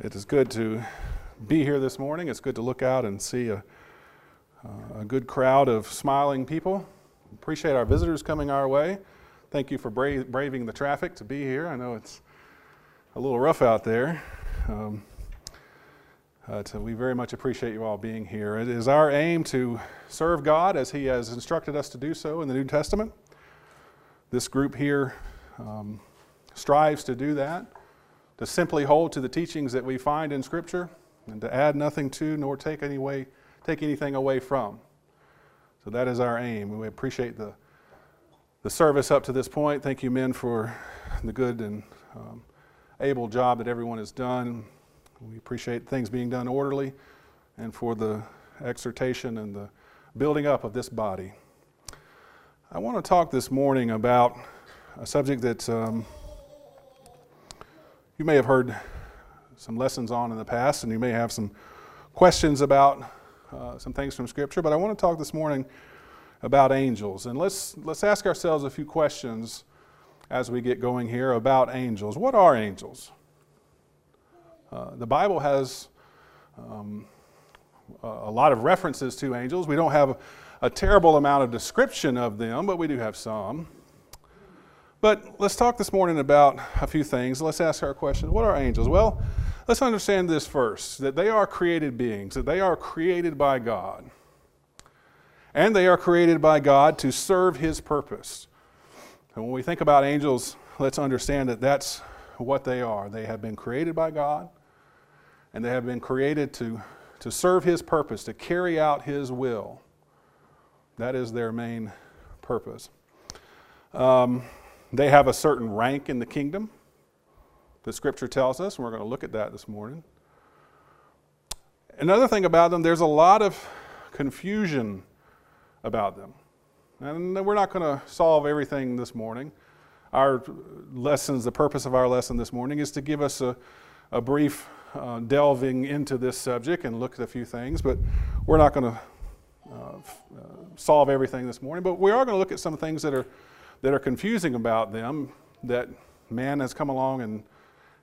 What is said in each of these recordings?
It is good to be here this morning. It's good to look out and see a, a good crowd of smiling people. Appreciate our visitors coming our way. Thank you for bra- braving the traffic to be here. I know it's a little rough out there. Um, uh, we very much appreciate you all being here. It is our aim to serve God as He has instructed us to do so in the New Testament. This group here um, strives to do that to simply hold to the teachings that we find in Scripture and to add nothing to nor take, any way, take anything away from. So that is our aim. We appreciate the, the service up to this point. Thank you, men, for the good and um, able job that everyone has done. We appreciate things being done orderly and for the exhortation and the building up of this body. I want to talk this morning about a subject that. Um, you may have heard some lessons on in the past, and you may have some questions about uh, some things from Scripture, but I want to talk this morning about angels. And let's, let's ask ourselves a few questions as we get going here about angels. What are angels? Uh, the Bible has um, a lot of references to angels. We don't have a, a terrible amount of description of them, but we do have some. But let's talk this morning about a few things. Let's ask our question what are angels? Well, let's understand this first that they are created beings, that they are created by God. And they are created by God to serve His purpose. And when we think about angels, let's understand that that's what they are. They have been created by God, and they have been created to, to serve His purpose, to carry out His will. That is their main purpose. Um, they have a certain rank in the kingdom. The scripture tells us, and we're going to look at that this morning. Another thing about them, there's a lot of confusion about them. And we're not going to solve everything this morning. Our lessons, the purpose of our lesson this morning is to give us a, a brief uh, delving into this subject and look at a few things, but we're not going to uh, f- uh, solve everything this morning. But we are going to look at some things that are that are confusing about them that man has come along and,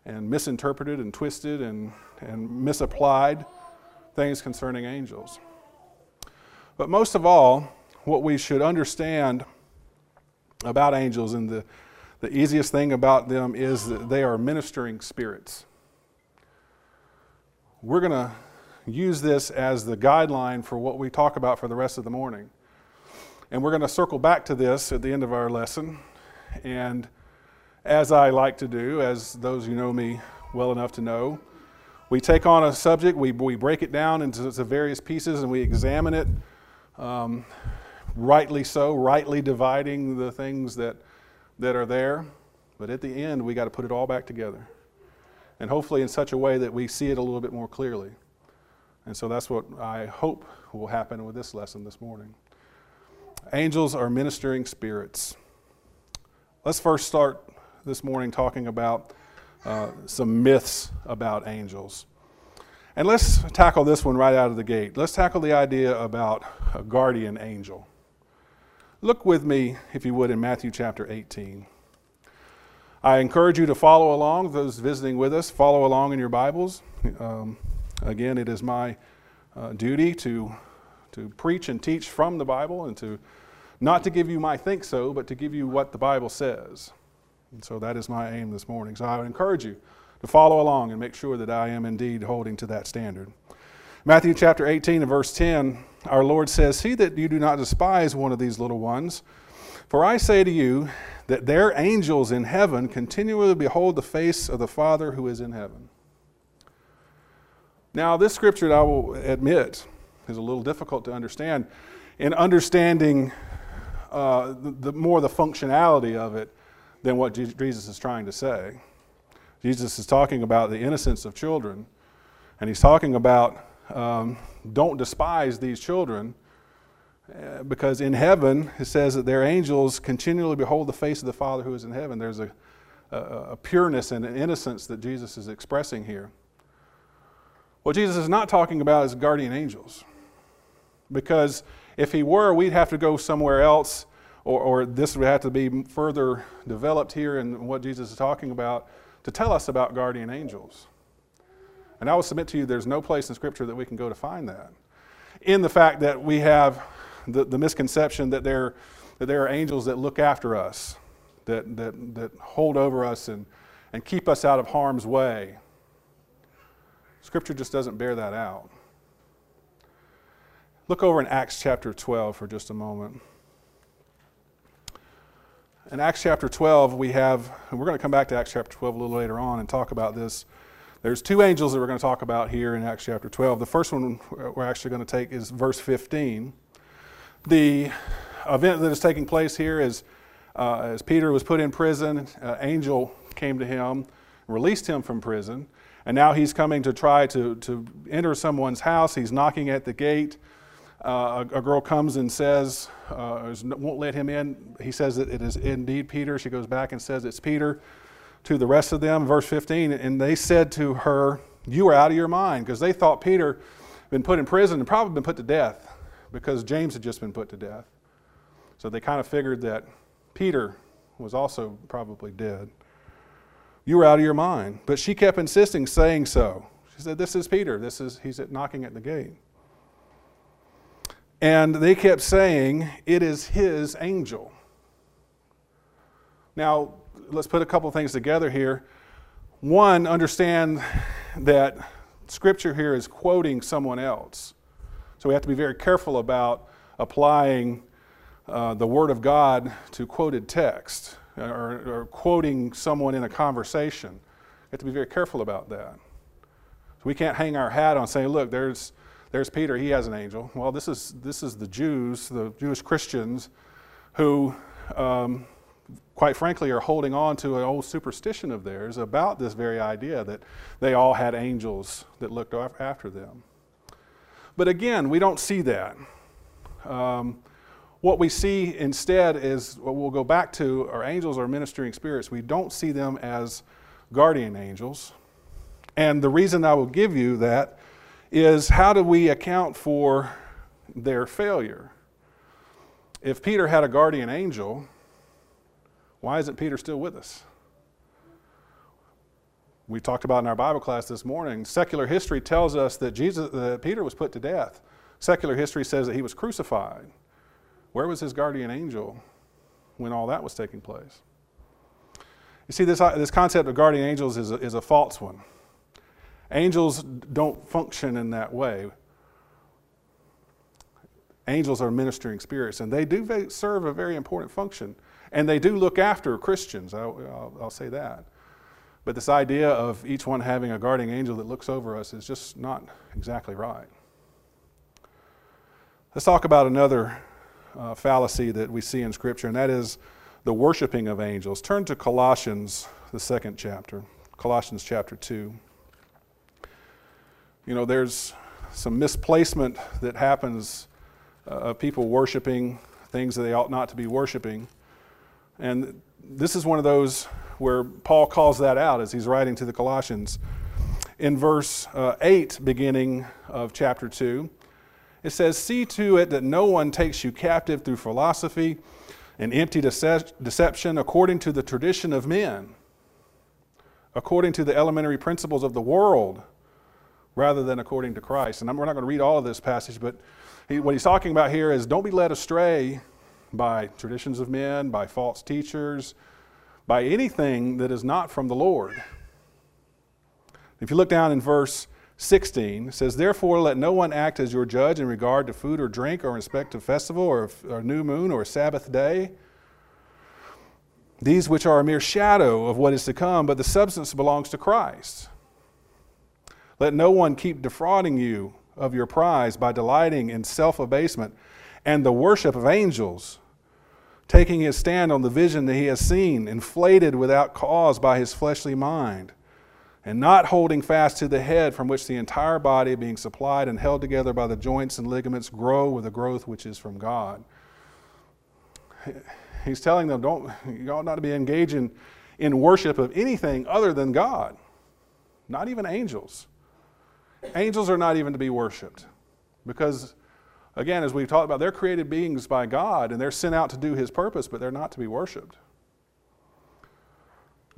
and misinterpreted and twisted and, and misapplied things concerning angels. But most of all, what we should understand about angels and the, the easiest thing about them is that they are ministering spirits. We're going to use this as the guideline for what we talk about for the rest of the morning. And we're going to circle back to this at the end of our lesson. And as I like to do, as those who know me well enough to know, we take on a subject, we, we break it down into various pieces, and we examine it, um, rightly so, rightly dividing the things that, that are there. But at the end, we got to put it all back together. And hopefully, in such a way that we see it a little bit more clearly. And so that's what I hope will happen with this lesson this morning. Angels are ministering spirits. Let's first start this morning talking about uh, some myths about angels. And let's tackle this one right out of the gate. Let's tackle the idea about a guardian angel. Look with me, if you would, in Matthew chapter 18. I encourage you to follow along, those visiting with us, follow along in your Bibles. Um, again, it is my uh, duty to to preach and teach from the Bible and to not to give you my think so, but to give you what the Bible says. And so that is my aim this morning. So I would encourage you to follow along and make sure that I am indeed holding to that standard. Matthew chapter 18 and verse 10, our Lord says, See that you do not despise one of these little ones. For I say to you that their angels in heaven continually behold the face of the Father who is in heaven. Now, this scripture, I will admit, is a little difficult to understand. In understanding uh, the, the, more the functionality of it than what Jesus is trying to say. Jesus is talking about the innocence of children, and he's talking about um, don't despise these children uh, because in heaven it says that their angels continually behold the face of the Father who is in heaven. There's a, a, a pureness and an innocence that Jesus is expressing here. What Jesus is not talking about is guardian angels. Because if he were, we'd have to go somewhere else, or, or this would have to be further developed here in what Jesus is talking about to tell us about guardian angels. And I will submit to you, there's no place in Scripture that we can go to find that. In the fact that we have the, the misconception that there, that there are angels that look after us, that, that, that hold over us and, and keep us out of harm's way. Scripture just doesn't bear that out. Look over in Acts chapter 12 for just a moment. In Acts chapter 12, we have, and we're going to come back to Acts chapter 12 a little later on and talk about this. There's two angels that we're going to talk about here in Acts chapter 12. The first one we're actually going to take is verse 15. The event that is taking place here is uh, as Peter was put in prison, an uh, angel came to him, released him from prison, and now he's coming to try to, to enter someone's house. He's knocking at the gate uh, a, girl comes and says, uh, won't let him in. He says that it is indeed Peter. She goes back and says it's Peter to the rest of them. Verse 15, and they said to her, You are out of your mind, because they thought Peter had been put in prison and probably been put to death because James had just been put to death. So they kind of figured that Peter was also probably dead. You were out of your mind. But she kept insisting, saying so. She said, This is Peter. This is, he's knocking at the gate. And they kept saying, It is his angel. Now, let's put a couple things together here. One, understand that Scripture here is quoting someone else. So we have to be very careful about applying uh, the Word of God to quoted text or, or, quoting someone in a conversation. We have to be very careful about that. So we can't hang our hat on saying, look, there's there's Peter, he has an angel. Well, this is, this is the Jews, the Jewish Christians, who, um, quite frankly, are holding on to an old superstition of theirs about this very idea that they all had angels that looked after them. But again, we don't see that. Um, what we see instead is what we'll go back to are angels are ministering spirits. We don't see them as guardian angels. And the reason I will give you that is how do we account for their failure? If Peter had a guardian angel, why isn't Peter still with us? We talked about in our Bible class this morning. Secular history tells us that Jesus, that Peter was put to death. Secular history says that he was crucified. Where was his guardian angel when all that was taking place? You see, this, uh, this concept of guardian angels is a, is a false one. Angels don't function in that way. Angels are ministering spirits, and they do serve a very important function. And they do look after Christians, I'll, I'll, I'll say that. But this idea of each one having a guarding angel that looks over us is just not exactly right. Let's talk about another uh, fallacy that we see in Scripture, and that is the worshiping of angels. Turn to Colossians, the second chapter, Colossians chapter 2 you know, there's some misplacement that happens uh, of people worshiping things that they ought not to be worshiping. And this is one of those where Paul calls that out as he's writing to the Colossians. In verse uh, 8, beginning of chapter 2, it says, See to it that no one takes you captive through philosophy and empty dece- deception according to the tradition of men, according to the elementary principles of the world rather than according to Christ. And we're not going to read all of this passage, but he, what he's talking about here is don't be led astray by traditions of men, by false teachers, by anything that is not from the Lord. If you look down in verse 16, it says, Therefore, let no one act as your judge in regard to food or drink or respect to festival or a new moon or Sabbath day. These which are a mere shadow of what is to come, but the substance belongs to Christ. Let no one keep defrauding you of your prize by delighting in self abasement and the worship of angels, taking his stand on the vision that he has seen, inflated without cause by his fleshly mind, and not holding fast to the head from which the entire body, being supplied and held together by the joints and ligaments, grow with a growth which is from God. He's telling them, don't, you ought not to be engaging in worship of anything other than God, not even angels. Angels are not even to be worshiped because, again, as we've talked about, they're created beings by God and they're sent out to do His purpose, but they're not to be worshiped.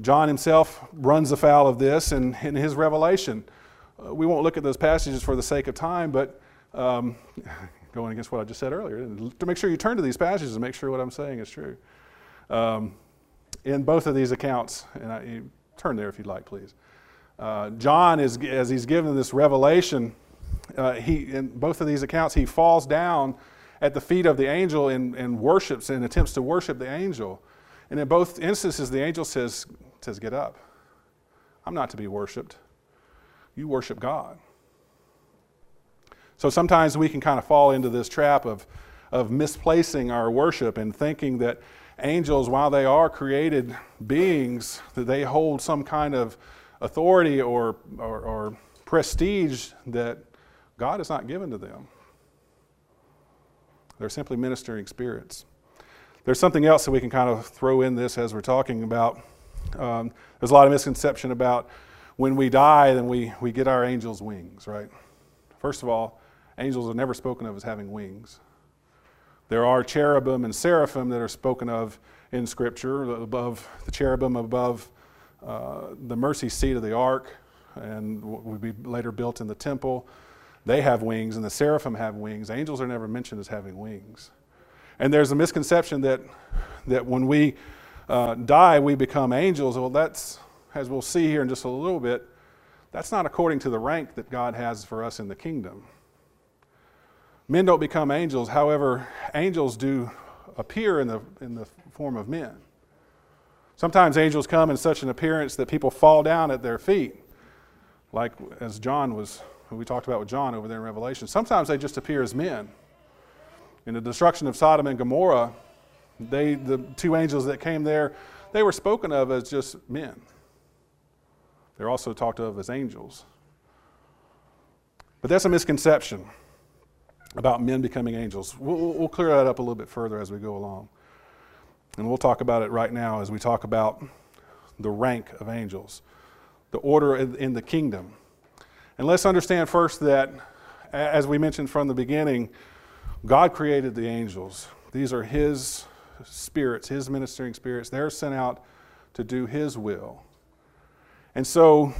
John himself runs afoul of this in, in his revelation. uh, we won't look at those passages for the sake of time, but um, going against what I just said earlier, to make sure you turn to these passages and make sure what I'm saying is true. Um, in both of these accounts, and I, turn there if you'd like, please. Uh, John is as he's given this revelation. Uh, he in both of these accounts he falls down at the feet of the angel and, and worships and attempts to worship the angel. And in both instances, the angel says, says, Get up. I'm not to be worshiped. You worship God. So sometimes we can kind of fall into this trap of, of misplacing our worship and thinking that angels, while they are created beings, that they hold some kind of authority or, or, or prestige that God has not given to them. They're simply ministering spirits. There's something else that we can kind of throw in this as we're talking about. Um, there's a lot of misconception about when we die, then we, we get our angels' wings, right? First of all, angels are never spoken of as having wings. There are cherubim and seraphim that are spoken of in Scripture, above the cherubim above uh, the mercy seat of the ark, and would be later built in the temple. They have wings, and the seraphim have wings. Angels are never mentioned as having wings. And there's a misconception that, that when we uh, die, we become angels. Well, that's, as we'll see here in just a little bit, that's not according to the rank that God has for us in the kingdom. Men don't become angels, however, angels do appear in the, in the form of men. Sometimes angels come in such an appearance that people fall down at their feet, like as John was who we talked about with John over there in Revelation. Sometimes they just appear as men. In the destruction of Sodom and Gomorrah, they, the two angels that came there, they were spoken of as just men. They're also talked of as angels. But that's a misconception about men becoming angels. We'll, we'll clear that up a little bit further as we go along. And we'll talk about it right now as we talk about the rank of angels, the order in the kingdom. And let's understand first that, as we mentioned from the beginning, God created the angels. These are His spirits, His ministering spirits. They're sent out to do His will. And so,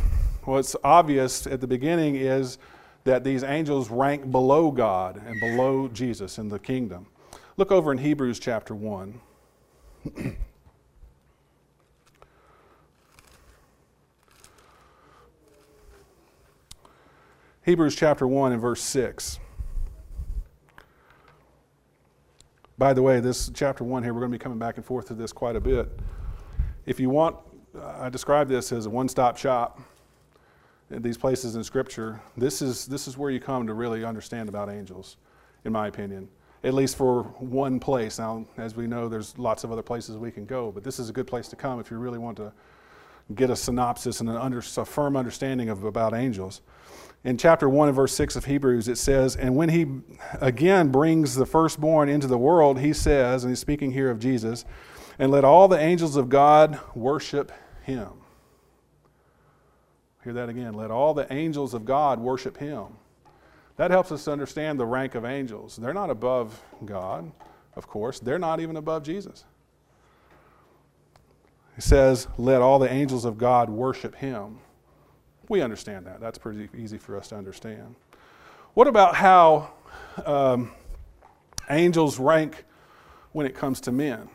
what's obvious at the beginning is that these angels rank below God and below Jesus in the kingdom. Look over in Hebrews chapter 1. Hebrews chapter 1 and verse 6. By the way, this chapter 1 here, we're going to be coming back and forth to this quite a bit. If you want, uh, I describe this as a one stop shop these places in Scripture. This is, this is where you come to really understand about angels, in my opinion, at least for one place. Now, as we know, there's lots of other places we can go, but this is a good place to come if you really want to get a synopsis and an under, a firm understanding of about angels in chapter 1 and verse 6 of Hebrews, it says, And when he again brings the firstborn into the world, he says, and he's speaking here of Jesus, and let all the angels of God worship him. Hear that again. Let all the angels of God worship him. That helps us understand the rank of angels. They're not above God, of course, they're not even above Jesus. He says, Let all the angels of God worship him. We understand that. That's pretty easy for us to understand. What about how um, angels rank when it comes to men?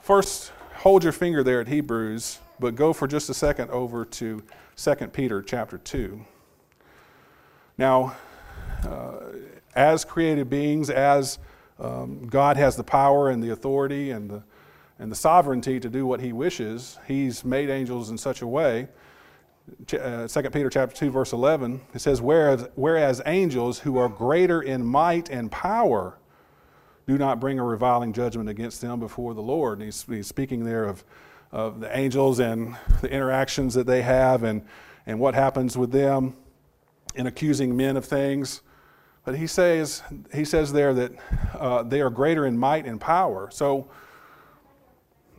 First, hold your finger there at Hebrews, but go for just a second over to 2 Peter chapter 2. Now, uh, as created beings, as um, God has the power and the authority and the, and the sovereignty to do what he wishes, he's made angels in such a way. Uh, 2 Peter chapter 2 verse 11 it says whereas, whereas angels who are greater in might and power do not bring a reviling judgment against them before the Lord. And he's, he's speaking there of, of the angels and the interactions that they have and, and what happens with them in accusing men of things but he says he says there that uh, they are greater in might and power so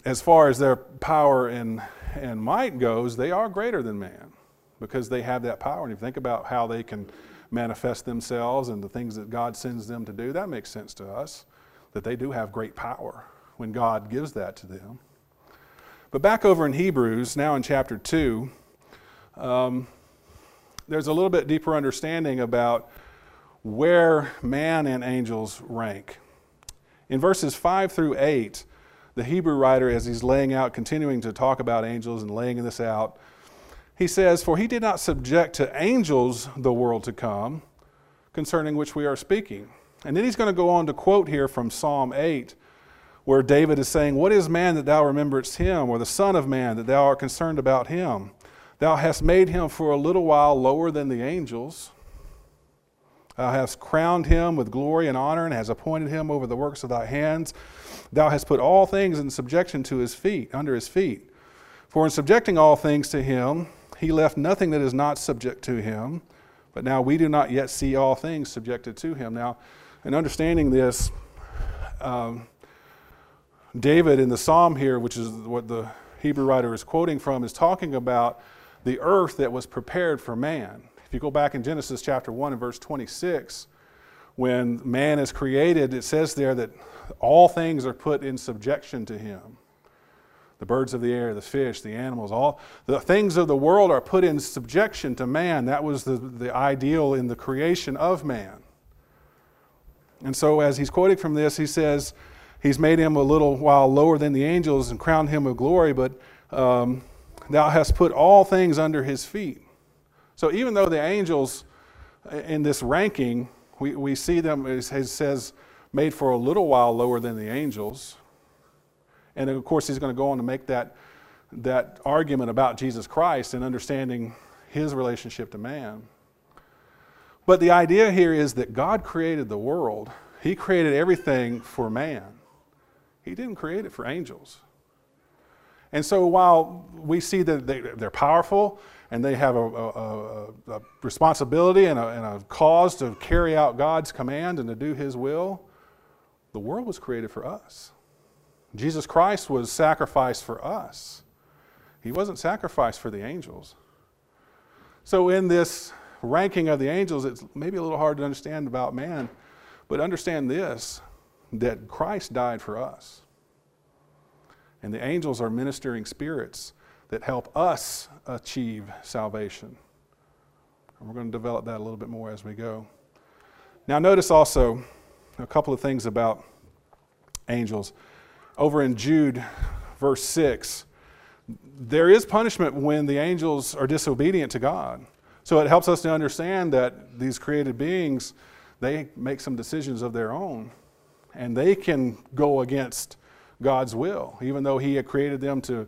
as far as their power and and might goes, they are greater than man because they have that power. And if you think about how they can manifest themselves and the things that God sends them to do, that makes sense to us that they do have great power when God gives that to them. But back over in Hebrews, now in chapter 2, um, there's a little bit deeper understanding about where man and angels rank. In verses 5 through 8, the Hebrew writer, as he's laying out, continuing to talk about angels and laying this out, he says, For he did not subject to angels the world to come, concerning which we are speaking. And then he's going to go on to quote here from Psalm 8, where David is saying, What is man that thou rememberest him, or the Son of Man that thou art concerned about him? Thou hast made him for a little while lower than the angels. Thou hast crowned him with glory and honor, and hast appointed him over the works of thy hands. Thou hast put all things in subjection to his feet, under his feet. For in subjecting all things to him, he left nothing that is not subject to him. But now we do not yet see all things subjected to him. Now, in understanding this, um, David in the psalm here, which is what the Hebrew writer is quoting from, is talking about the earth that was prepared for man. If you go back in Genesis chapter 1 and verse 26, when man is created, it says there that all things are put in subjection to him. The birds of the air, the fish, the animals, all the things of the world are put in subjection to man. That was the, the ideal in the creation of man. And so, as he's quoting from this, he says, He's made him a little while lower than the angels and crowned him with glory, but um, thou hast put all things under his feet. So, even though the angels in this ranking, we, we see them, it says, made for a little while lower than the angels. And of course, he's going to go on to make that, that argument about Jesus Christ and understanding his relationship to man. But the idea here is that God created the world, He created everything for man. He didn't create it for angels. And so while we see that they, are powerful and they have a, a, a responsibility and, and a cause to carry out God's command and to do His will, the world was created for us. Jesus Christ was sacrificed for us. He wasn't sacrificed for the angels. So, in this ranking of the angels, it's maybe a little hard to understand about man, but understand this that Christ died for us. And the angels are ministering spirits that help us achieve salvation. And we're going to develop that a little bit more as we go. Now, notice also a couple of things about angels. Over in Jude, verse 6, there is punishment when the angels are disobedient to God. So it helps us to understand that these created beings, they make some decisions of their own, and they can go against God's will. Even though He had created them to,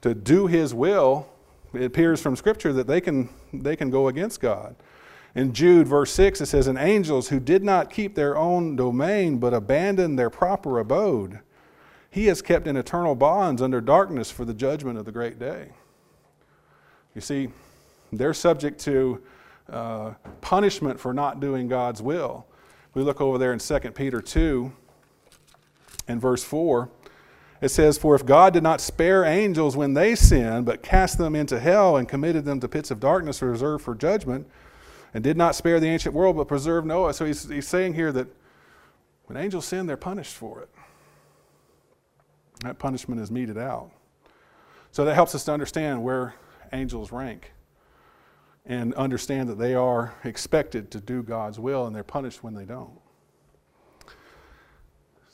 to do His will, it appears from Scripture that they can, they can go against God. In Jude, verse 6, it says, And angels who did not keep their own domain, but abandoned their proper abode, he has kept in eternal bonds under darkness for the judgment of the great day. You see, they're subject to uh, punishment for not doing God's will. We look over there in 2 Peter 2 and verse 4. It says, For if God did not spare angels when they sinned, but cast them into hell and committed them to pits of darkness reserved for judgment, and did not spare the ancient world, but preserved Noah. So he's, he's saying here that when angels sin, they're punished for it. That punishment is meted out. So that helps us to understand where angels rank and understand that they are expected to do God's will and they're punished when they don't.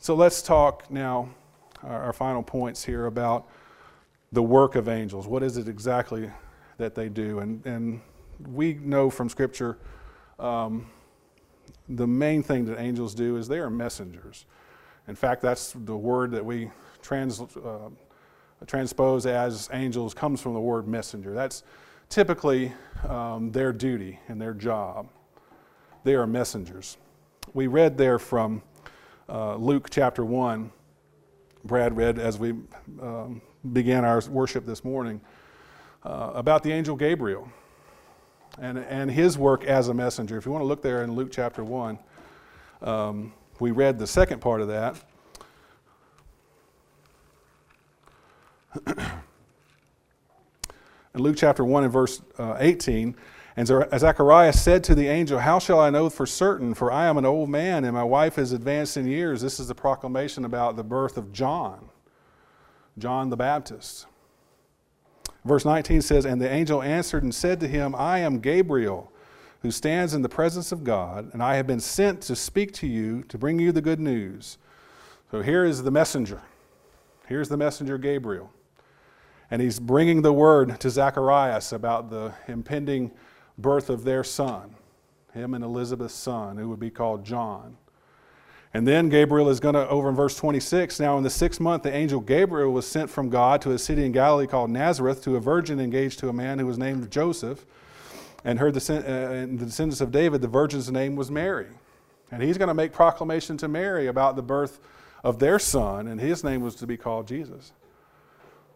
So let's talk now, our, our, final points here about the work of angels. What is it exactly that they do? And, and we know from Scripture um, the main thing that angels do is they are messengers. In fact, that's the word that we trans, uh, transpose as angels comes from the word messenger. That's typically um, their duty and their job. They are messengers. We read there from uh, Luke chapter 1. Brad read as we um, began our worship this morning uh, about the angel Gabriel and, and his work as a messenger. If you want to look there in Luke chapter 1, um, we read the second part of that. in Luke chapter 1 and verse uh, 18. And Zechariah said to the angel, How shall I know for certain? For I am an old man, and my wife is advanced in years. This is the proclamation about the birth of John, John the Baptist. Verse 19 says, And the angel answered and said to him, I am Gabriel, who stands in the presence of God, and I have been sent to speak to you, to bring you the good news. So here is the messenger. Here's the messenger Gabriel. And he's bringing the word to Zacharias about the impending birth of their son, him and Elizabeth's son, who would be called John. And then Gabriel is going to, over in verse 26, now in the sixth month, the angel Gabriel was sent from God to a city in Galilee called Nazareth to a virgin engaged to a man who was named Joseph. And descend- uh, the descendants of David, the virgin's name was Mary. And he's going to make proclamation to Mary about the birth of their son, and his name was to be called Jesus.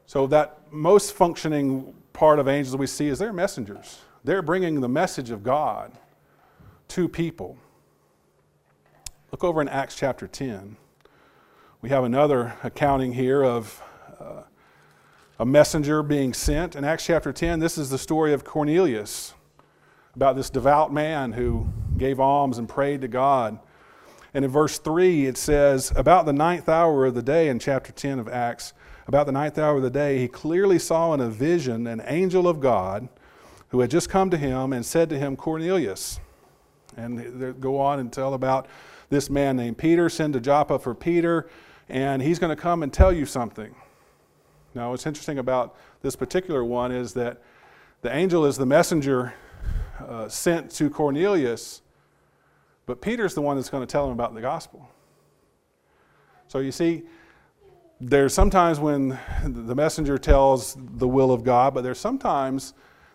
So, that most functioning part of angels we see is they're messengers. They're bringing the message of God to people. Look over in Acts chapter 10. We have another accounting here of uh, a messenger being sent. In Acts chapter 10, this is the story of Cornelius, about this devout man who gave alms and prayed to God. And in verse 3, it says, About the ninth hour of the day, in chapter 10 of Acts, about the ninth hour of the day, he clearly saw in a vision an angel of God who had just come to him and said to him, Cornelius. And go on and tell about this man named Peter, send to Joppa for Peter, and he's going to come and tell you something. Now, what's interesting about this particular one is that the angel is the messenger uh, sent to Cornelius, but Peter's the one that's going to tell him about the gospel. So you see, there's sometimes when the messenger tells the will of God, but there's sometimes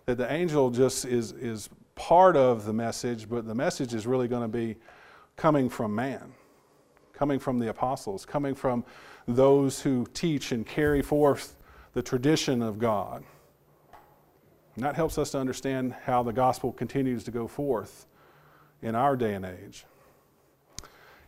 that the angel just is, is part of the message, but the message is really going to be coming from man, coming from the apostles, coming from those who teach and carry forth the tradition of God. And that helps us to understand how the gospel continues to go forth in our day and age.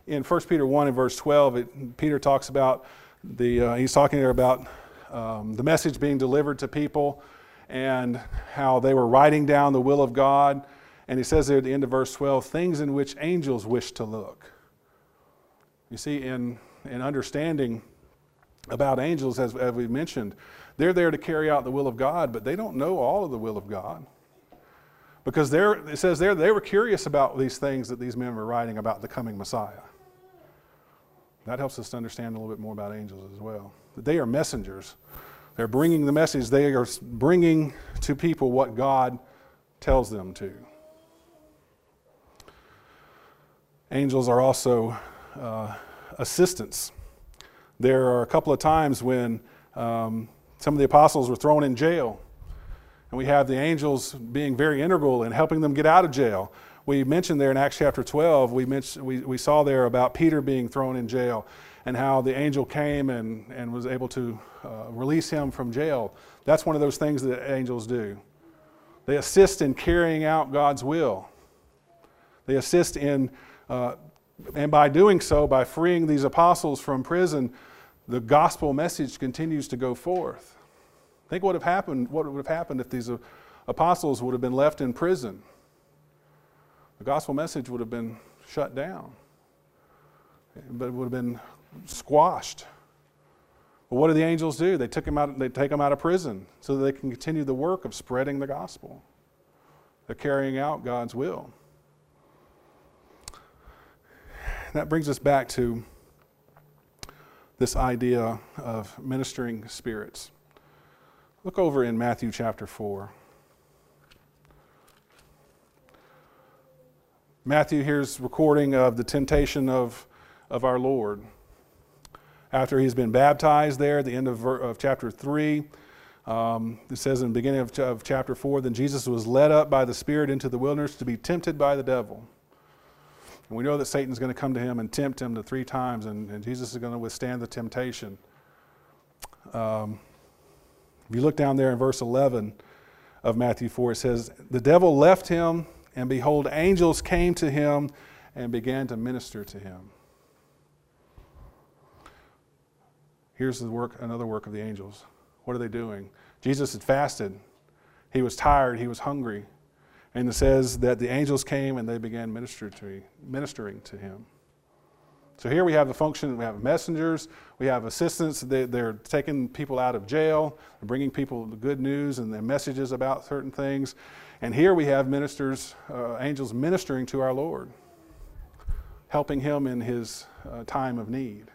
In 1 Peter 1 and verse 12, it, Peter talks about the, uh, he's talking there about um, the message being delivered to people and how they were writing down the will of God and he says there at the end of verse 12, things in which angels wish to look. You see, in, in understanding about angels, as, as we mentioned, they're there to carry out the will of God, but they don't know all of the will of God. Because it says there they were curious about these things that these men were writing about the coming Messiah. That helps us to understand a little bit more about angels as well. They are messengers. They're bringing the message, they are bringing to people what God tells them to. Angels are also uh, assistants. There are a couple of times when um, some of the apostles were thrown in jail, and we have the angels being very integral in helping them get out of jail. We mentioned there in Acts chapter 12, we, mentioned, we, we saw there about Peter being thrown in jail and how the angel came and, and was able to uh, release him from jail. That's one of those things that angels do. They assist in carrying out God's will. They assist in uh, and by doing so, by freeing these apostles from prison, the gospel message continues to go forth. Think what have happened, what would have happened if these apostles would have been left in prison. The gospel message would have been shut down. But it would have been squashed. Well, what do the angels do? They took him out, they take them out of prison so that they can continue the work of spreading the gospel. They're carrying out God's will. that brings us back to this idea of ministering spirits. Look over in Matthew chapter 4. Matthew here's recording of the temptation of, of our Lord. After he's been baptized there at the end of, of chapter 3, um, it says in the beginning of, of chapter 4 then Jesus was led up by the Spirit into the wilderness to be tempted by the devil. And we know that Satan's going to come to him and tempt him to three times, and, and Jesus is going to withstand the temptation. Um, if you look down there in verse 11 of Matthew 4, it says, The devil left him, and behold, angels came to him and began to minister to him. Here's the work, another work of the angels. What are they doing? Jesus had fasted. He was tired. He was hungry. And it says that the angels came and they began minister to, ministering to him. So here we have the function, we have messengers, we have assistants, they, are taking people out of jail, they're bringing people the good news and their messages about certain things. And here we have ministers, uh, angels ministering to our Lord, helping him in his uh, time of need.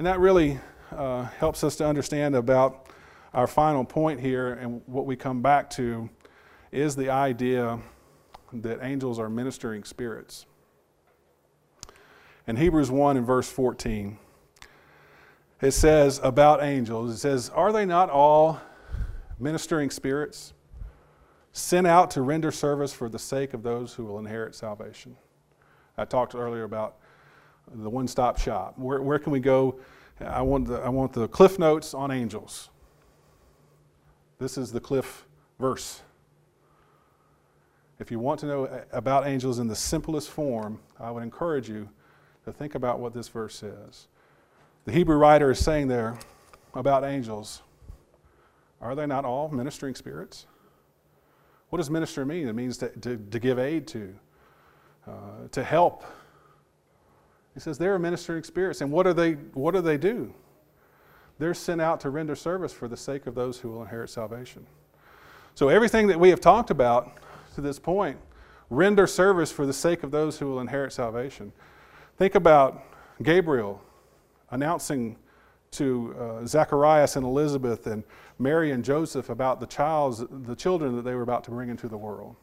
And that really uh, helps us to understand about our final point here and what we come back to is the idea that angels are ministering spirits. In Hebrews 1 and verse 14, it says about angels, it says, Are they not all ministering spirits sent out to render service for the sake of those who will inherit salvation? I talked earlier about the one stop shop. Where, where can we go? I want, the, I want the cliff notes on angels. This is the cliff verse. If you want to know about angels in the simplest form, I would encourage you to think about what this verse says. The Hebrew writer is saying there about angels are they not all ministering spirits? What does minister mean? It means to, to, to give aid to, uh, to help. He says they're ministering spirits. And what do, they, what do they do? They're sent out to render service for the sake of those who will inherit salvation. So everything that we have talked about to this point, render service for the sake of those who will inherit salvation. Think about Gabriel announcing to uh, Zacharias and Elizabeth and Mary and Joseph about the child's, the children that they were about to bring into the world.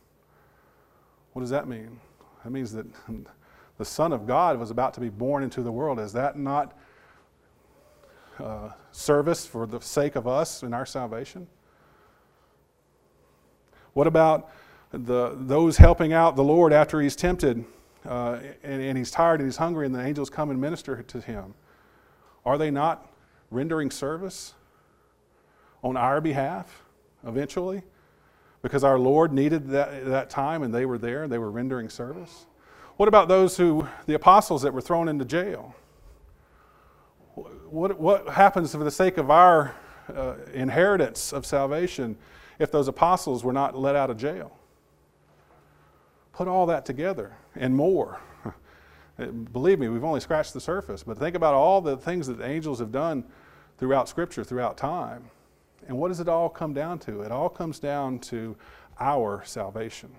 What does that mean? That means that the Son of God was about to be born into the world. Is that not uh, service for the sake of us and our salvation? What about the, those helping out the Lord after he's tempted uh, and, and he's tired and he's hungry, and the angels come and minister to him. Are they not rendering service on our behalf eventually? Because our Lord needed that, that time and they were there and they were rendering service? What about those who, the apostles that were thrown into jail? What, what happens for the sake of our uh, inheritance of salvation if those apostles were not let out of jail? Put all that together and more. Believe me, we've only scratched the surface, but think about all the things that the angels have done throughout Scripture, throughout time. And what does it all come down to? It all comes down to our salvation.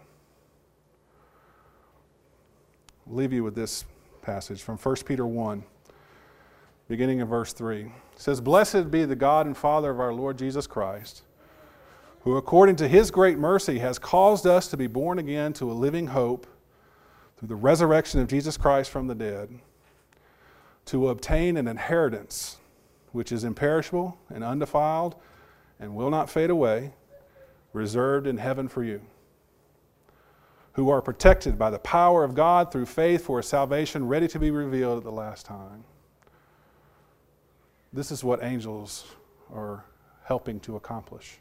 Leave you with this passage from 1 Peter 1, beginning in verse 3. It says, Blessed be the God and Father of our Lord Jesus Christ who according to his great mercy has caused us to be born again to a living hope through the resurrection of Jesus Christ from the dead, to obtain an inheritance which is imperishable and undefiled and will not fade away, reserved in heaven for you, who are protected by the power of God through faith for a salvation ready to be revealed at the last time. This is what angels are helping to accomplish.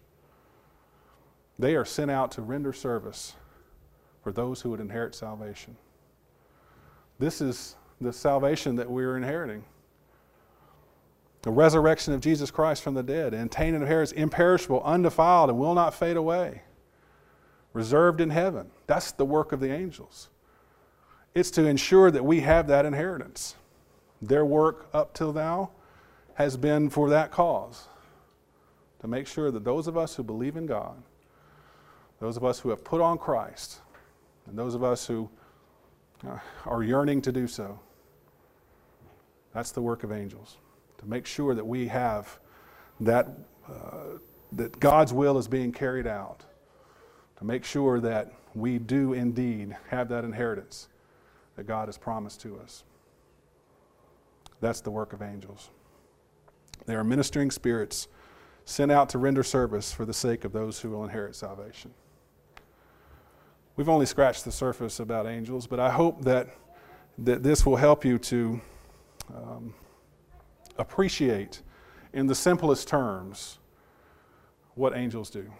They are sent out to render service for those who would inherit salvation. This is the salvation that we're inheriting. The resurrection of Jesus Christ from the dead, and obtain an inheritance imperishable, undefiled, and will not fade away, reserved in heaven. That's the work of the angels. It's to ensure that we have that inheritance. Their work up till now has been for that cause to make sure that those of us who believe in God those of us who have put on Christ, and those of us who uh, are yearning to do so. That's the work of angels, to make sure that we have that, uh, that God's will is being carried out, to make sure that we do indeed have that inheritance that God has promised to us. That's the work of angels. They are ministering spirits sent out to render service for the sake of those who will inherit salvation. We've only scratched the surface about angels, but I hope that, that this will help you to um, appreciate, in the simplest terms, what angels do.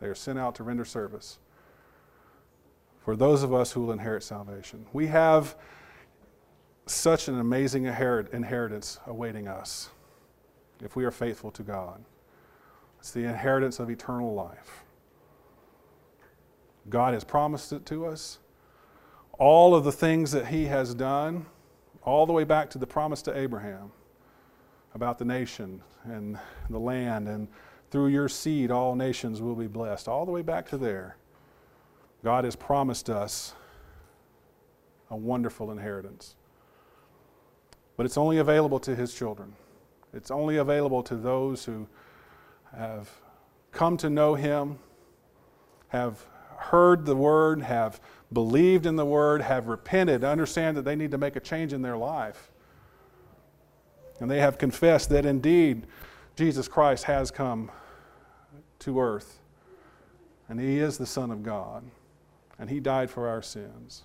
They are sent out to render service for those of us who will inherit salvation. We have such an amazing inheritance awaiting us if we are faithful to God. It's the inheritance of eternal life. God has promised it to us. all of the things that he has done, all the way back to the promise to Abraham about the nation and the land, and through your seed, all nations will be blessed, all the way back to there. God has promised us a wonderful inheritance. But it's only available to his children. It's only available to those who have come to know him, have heard the word, have believed in the word, have repented, understand that they need to make a change in their life. And they have confessed that indeed Jesus Christ has come to earth and he is the Son of God and he died for our sins.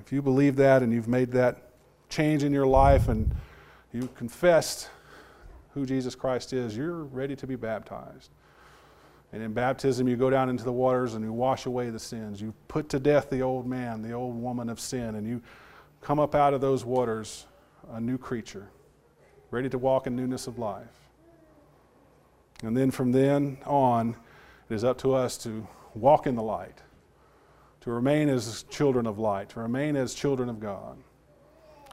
If you believe that and you've made that change in your life and you confessed who Jesus Christ is, you're ready to be baptized. And in baptism, you go down into the waters and you wash away the sins. You put to death the old man, the old woman of sin, and you come up out of those waters a new creature, ready to walk in newness of life. And then from then on, it is up to us to walk in the light, to remain as children of light, to remain as children of God.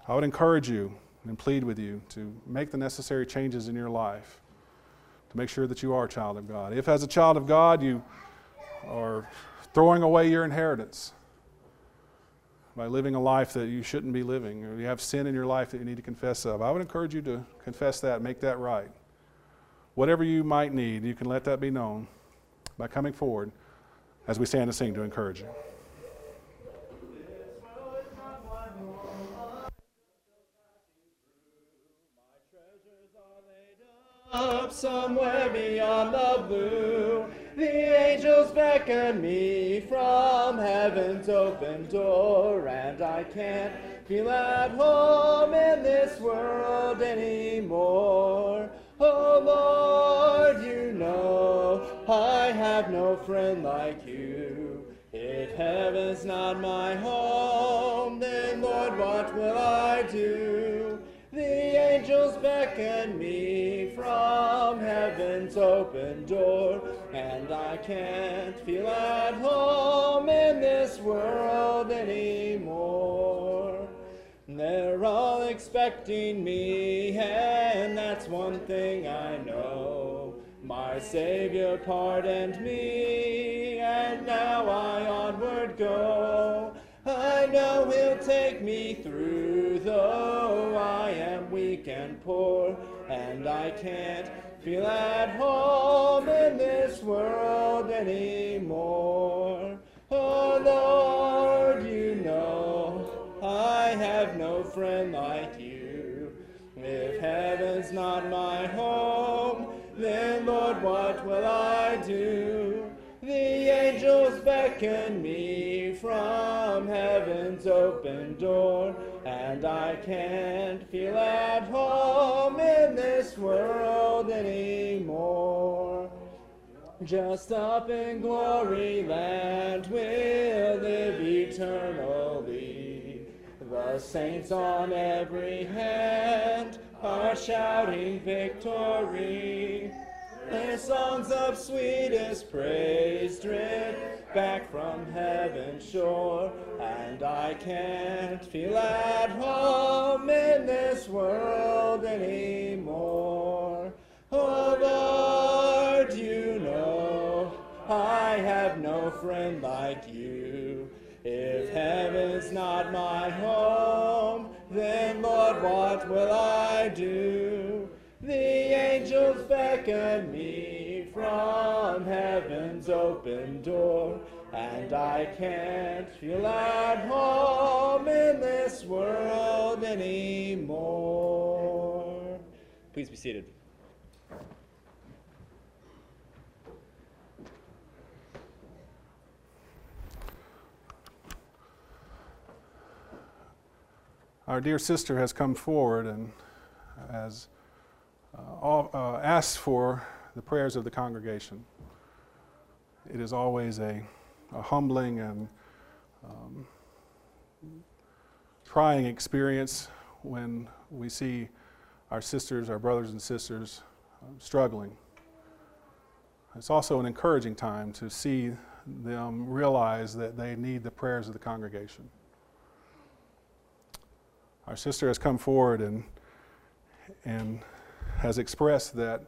I would encourage you and plead with you to make the necessary changes in your life to make sure that you are a child of God. If, as a child of God, you are throwing away your inheritance by living a life that you shouldn't be living, or you have sin in your life that you need to confess of, I would encourage you to confess that, make that right. Whatever you might need, you can let that be known by coming forward as we stand and sing to encourage you. up somewhere beyond the blue. The angels beckon me from heaven's open door, and I can't feel at home in this world anymore. Oh Lord, you know I have no friend like you. If heaven's not my home, then Lord, what will I do? The angels beckon me from heaven's open door, and I can't feel at home in this world anymore. They're all expecting me, and that's one thing I know. My Savior pardoned me, and now I onward go. I know he'll take me through, though I am weak and poor, and I can't feel at home in this world anymore. Friend like you. If heaven's not my home, then Lord, what will I do? The angels beckon me from heaven's open door, and I can't feel at home in this world anymore. Just up in glory land we'll live eternally. The saints on every hand are shouting victory. Their songs of sweetest praise drip back from heaven's shore, and I can't feel at home in this world anymore. Oh Lord, you know I have no friend like you. If heaven's not my home, then Lord, what will I do? The angels beckon me from heaven's open door, and I can't feel at home in this world anymore. Please be seated. Our dear sister has come forward and has uh, uh, asked for the prayers of the congregation. It is always a, a humbling and um, trying experience when we see our sisters, our brothers and sisters uh, struggling. It's also an encouraging time to see them realize that they need the prayers of the congregation. Our sister has come forward and, and has expressed that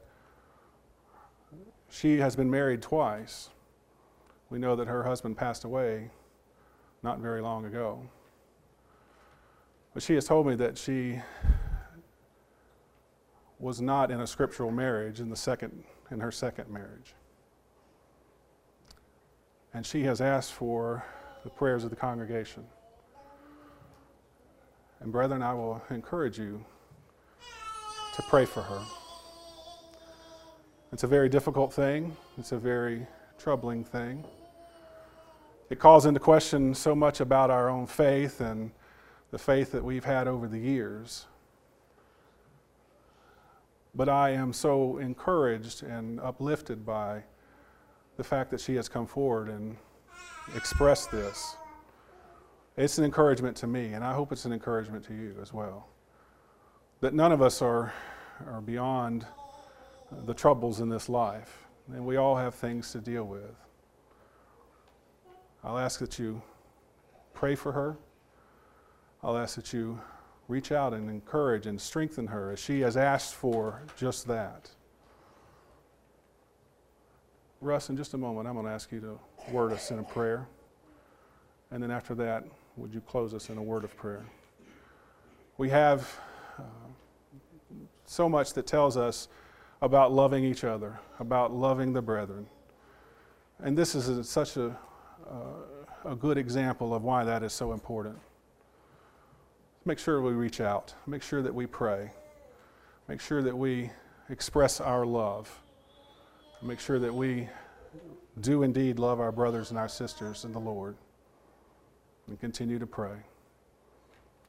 she has been married twice. We know that her husband passed away not very long ago. But she has told me that she was not in a scriptural marriage in the second in her second marriage. And she has asked for the prayers of the congregation. And brethren, I will encourage you to pray for her. It's a very difficult thing. It's a very troubling thing. It calls into question so much about our own faith and the faith that we've had over the years. But I am so encouraged and uplifted by the fact that she has come forward and expressed this. It's an encouragement to me, and I hope it's an encouragement to you as well. That none of us are, are beyond the troubles in this life, and we all have things to deal with. I'll ask that you pray for her. I'll ask that you reach out and encourage and strengthen her as she has asked for just that. Russ, in just a moment, I'm going to ask you to word us in a prayer. And then after that, would you close us in a word of prayer? We have uh, so much that tells us about loving each other, about loving the brethren. And this is a, such a, uh, a good example of why that is so important. Make sure we reach out, make sure that we pray, make sure that we express our love, make sure that we do indeed love our brothers and our sisters in the Lord, and continue to pray.